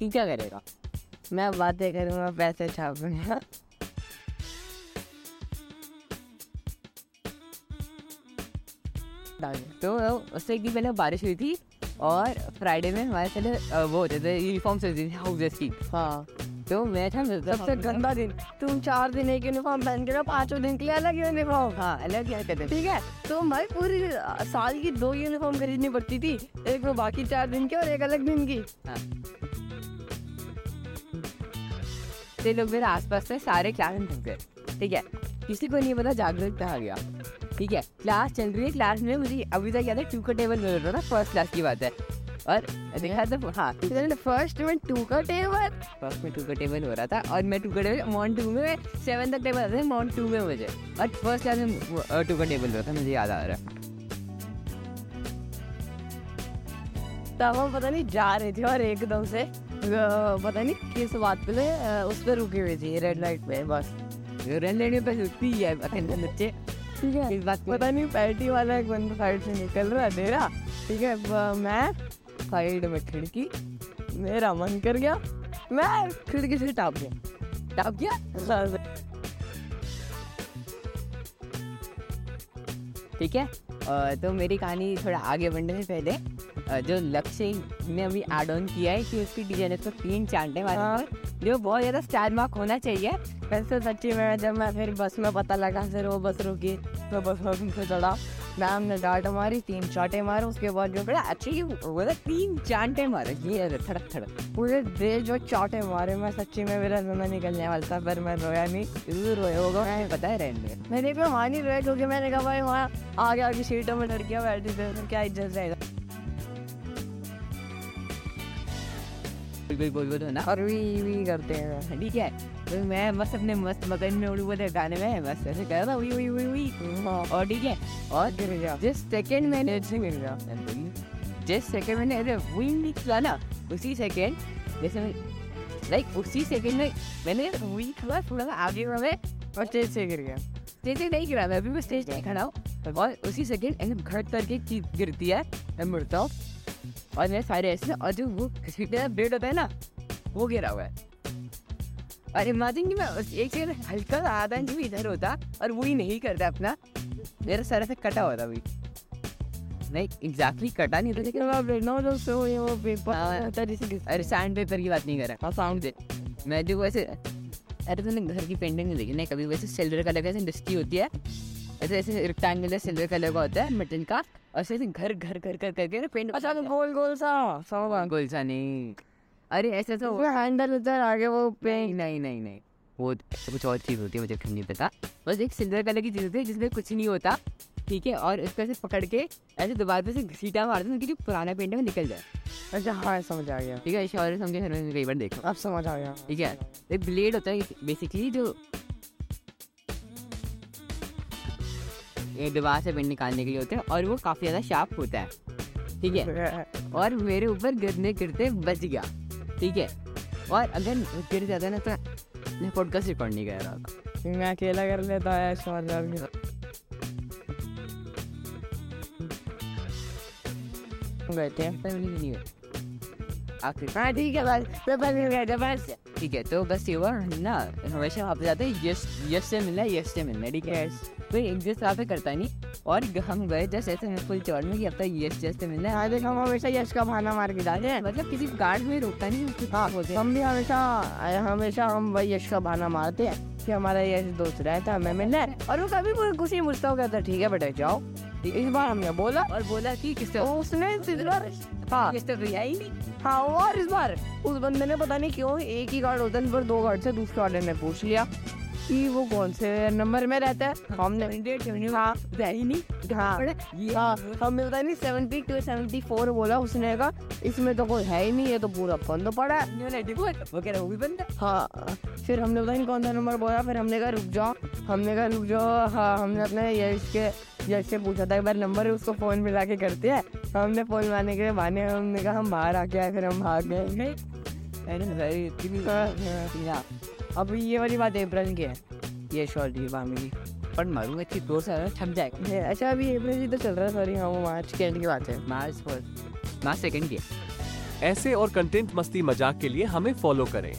तू क्या करेगा? मैं बातें करूँगा पैसे छापूँगा। तो उससे एक दिन पहले बारिश हुई थी और फ्राइडे में हमारे पहले वो होते थे यूनिफॉर्म से थी हाउसेस की। हाँ। तो मैं था सबसे गंदा दिन। तुम चार दिन एक यूनिफॉर्म पहन के ना पाँचों दिन के लिए अलग यूनिफॉर्म हाँ अलग क्या कहते ठीक है? तो भाई पूरी साल की दो यूनिफॉर्म खरीदनी पड़ती थी एक वो बाकी चार दिन की और एक अलग दिन की। हाँ। ते लोग मेरे आसपास थे सारे क्लास में गए। ठीक है? किसी को नहीं पता जागरूक कहा गया। ठीक है? क्लास चल रही है क्लास में मुझे अभी तक याद है टू का टेबल मिल रहा था फ़र्स्ट क्लास की बात है। और देखा तो हाँ फ़र्स्ट में टू का टेबल फ़र्स्ट में टू का टेबल हो रहा था और मैं टू का टेबल मॉन टू में सेवन तक टेबल आता था मॉन टू में मुझे। और फ़र्स्ट क्लास में टू का टेबल हो रहा था मुझे याद आ रहा है। तब हम पता नहीं जा रहे थे और एकदम से पता नहीं किस बात पे अ, उस पर रुकी हुई थी रेड लाइट पे बस। रन लेने पे रुकती है अटेंशन बच्चे। ठीक है। इस बात पता नहीं पैटी वाला एक बंदा साइड से निकल रहा रहा ठीक है मैं साइड में खिड़की मेरा मन कर गया। मैं खिड़की से टाप गया। टाप गया? ठीक है? तो मेरी कहानी थोड़ा आगे बढ़ने से पहले जो लक्ष्य ने अभी एड ऑन किया है कि उसकी ने उसको तीन चांटे मारे हाँ। जो बहुत ज़्यादा स्टार मार्क होना चाहिए। वैसे सच्ची में जब मैं फिर बस में पता लगा फिर वो बस रुकी तो बस में चढ़ा मैम ने डांट मारी तीन चाटे मारे उसके बाद जो बड़ा अच्छी वो था तीन चांटे मारे। ये थड़क थड़क। पूरे देश जो चाटे मारे मैं सच्ची में मेरा रोना निकलने वाला था पर मैं रोया नहीं। ज़रूर रोए होगा। मैं पता है रहने मैंने भी वहाँ नहीं रोया क्योंकि मैंने कहा भाई वहाँ आगे आगे सीटों में लड़कियाँ बैठी थी क्या इज़्ज़त रहेगा? बिल्कुल बोल बोल ना। और वी वी करते हैं। ठीक है। तो मैं बस अपने मस्त मगन में उड़ू बोले गाने में बस ऐसे कर रहा था, वी वी वी वी और ठीक है। और गिर गया। जिस सेकंड मैंने ऐसे गिर गया। जिस सेकंड मैंने अरे वी निकला ना उसी सेकंड जैसे लाइक उसी सेकंड में मैंने वी थोड़ा थोड़ा सा आगे बढ़े और स्टेज से गिर गया। स्टेज से नहीं गिरा मैं अभी भी स्टेज नहीं खड़ा हूँ। और उसी सेकंड एकदम घट करके चीज़ गिरती है मैं मुड़ता हूँ। और मेरे सारे ऐसे और जो वो घसीटने ब्रेड होता है ना वो गिरा हुआ है। और इमेजिन कि मैं उस एक सेकंड हल्का सा आधा इंच भी इधर होता और वो ही नहीं करता अपना। मेरा सर से कटा होता भी नहीं एग्जैक्टली कटा नहीं था लेकिन हाँ। अरे सैंड पेपर की बात नहीं कर रहा हाँ साउंड दे। मैं जो वैसे अरे तूने घर की पेंटिंग नहीं देखी नहीं कभी वैसे सिल्वर कलर का डस्टी होती है ऐसे ऐसे रेक्टेंगुलर सिल्वर कलर का होता है मेटल का। और ऐसे ऐसे घर घर कर कर करके ना पेंट अच्छा तो गोल गोल सा समझ गोल सा नहीं। अरे ऐसा तो हैंडल उधर आगे वो पे नहीं नहीं नहीं। वो तो कुछ और चीज़ होती है मुझे नहीं पता। बस एक सिल्वर कलर की चीज़ होती है जिसमें कुछ नहीं होता। ठीक है और इसको ऐसे पकड़ के ऐसे दोबारा पे से घसीटा मार दो कि पुराना पेंट में निकल जाए। अच्छा हाँ समझ आ गया। ठीक है इसे और समझे कई बार देखा। अब समझ आ गया। ठीक है एक ब्लेड होता है बेसिकली जो दीवार से पेंट निकालने के लिए होते हैं और वो काफ़ी ज़्यादा शार्प होता है। ठीक है? और मेरे ऊपर गिरने गिरते बच गया। ठीक है? और अगर गिर जाता ना तो मैं पॉडकास्ट रिकॉर्ड नहीं कर रहा था। मैं अकेला कर लेता है समझ गए थे नहीं हुआ आखिर। हाँ ठीक है बस ठीक है तो बस ये हुआ ना हमेशा पे जाते हैं यस यस से मिलना यस से मिलना ठीक है? कोई एग्जिस्ट वहाँ पे करता नहीं। और हम गए जस्ट ऐसे में फुल चौड़ में कि अब तक यस यस से मिलना है हाँ देख हम हमेशा यश का बहाना मार के डाले हैं। मतलब किसी गार्ड में रोकता नहीं उसको हाँ बोलते हम भी हमेशा हमेशा हम वही यश का बहाना मारते हैं कि हमारा यश दोस्त रहता है हमें मिलना है। और वो कभी नहीं पूछता वो कहता ठीक है बेटा जाओ। इस बार हमने बोला। और बोला कि किस तो उसने इस बार हाँ। तो आई नहीं। हाँ और इस बार उस बंदे ने पता नहीं क्यों एक ही कार्ड होता है पर दो कार्ड से दूसरे वाले ने पूछ लिया। कि वो कौन से नंबर में रहता है? हमने हाँ नहीं। हाँ। हाँ हमें पता नहीं सेवेंटी टू सेवेंटी फोर बोला उसने कहा इसमें तो कोई है ही नहीं ये तो पूरा बंद पड़ा है। वो कह रहा वो भी बंद है। हाँ फिर हमने पता नहीं कौन सा नंबर बोला फिर हमने कहा रुक जाओ। हमने कहा रुक जाओ। हाँ हमने अपने यश के यश से पूछा था एक बार नंबर उसको फ़ोन मिला के करते हैं? हमने फ़ोन मिलाने के लिए बहाने हमने कहा हम बाहर आके आए फिर हम भाग गए अब ये वाली बात अप्रैल की है। ये शॉर्ट दी बामी की पर मारूँगा इतनी ज़ोर से छप जाएगा। अच्छा अभी अप्रैल ही तो चल रहा है सॉरी हाँ वो मार्च के एंड की बात है। मार्च फ़र्स्ट मार्च सेकेंड की ऐसे और कंटेंट मस्ती मज़ाक के लिए हमें फॉलो करें।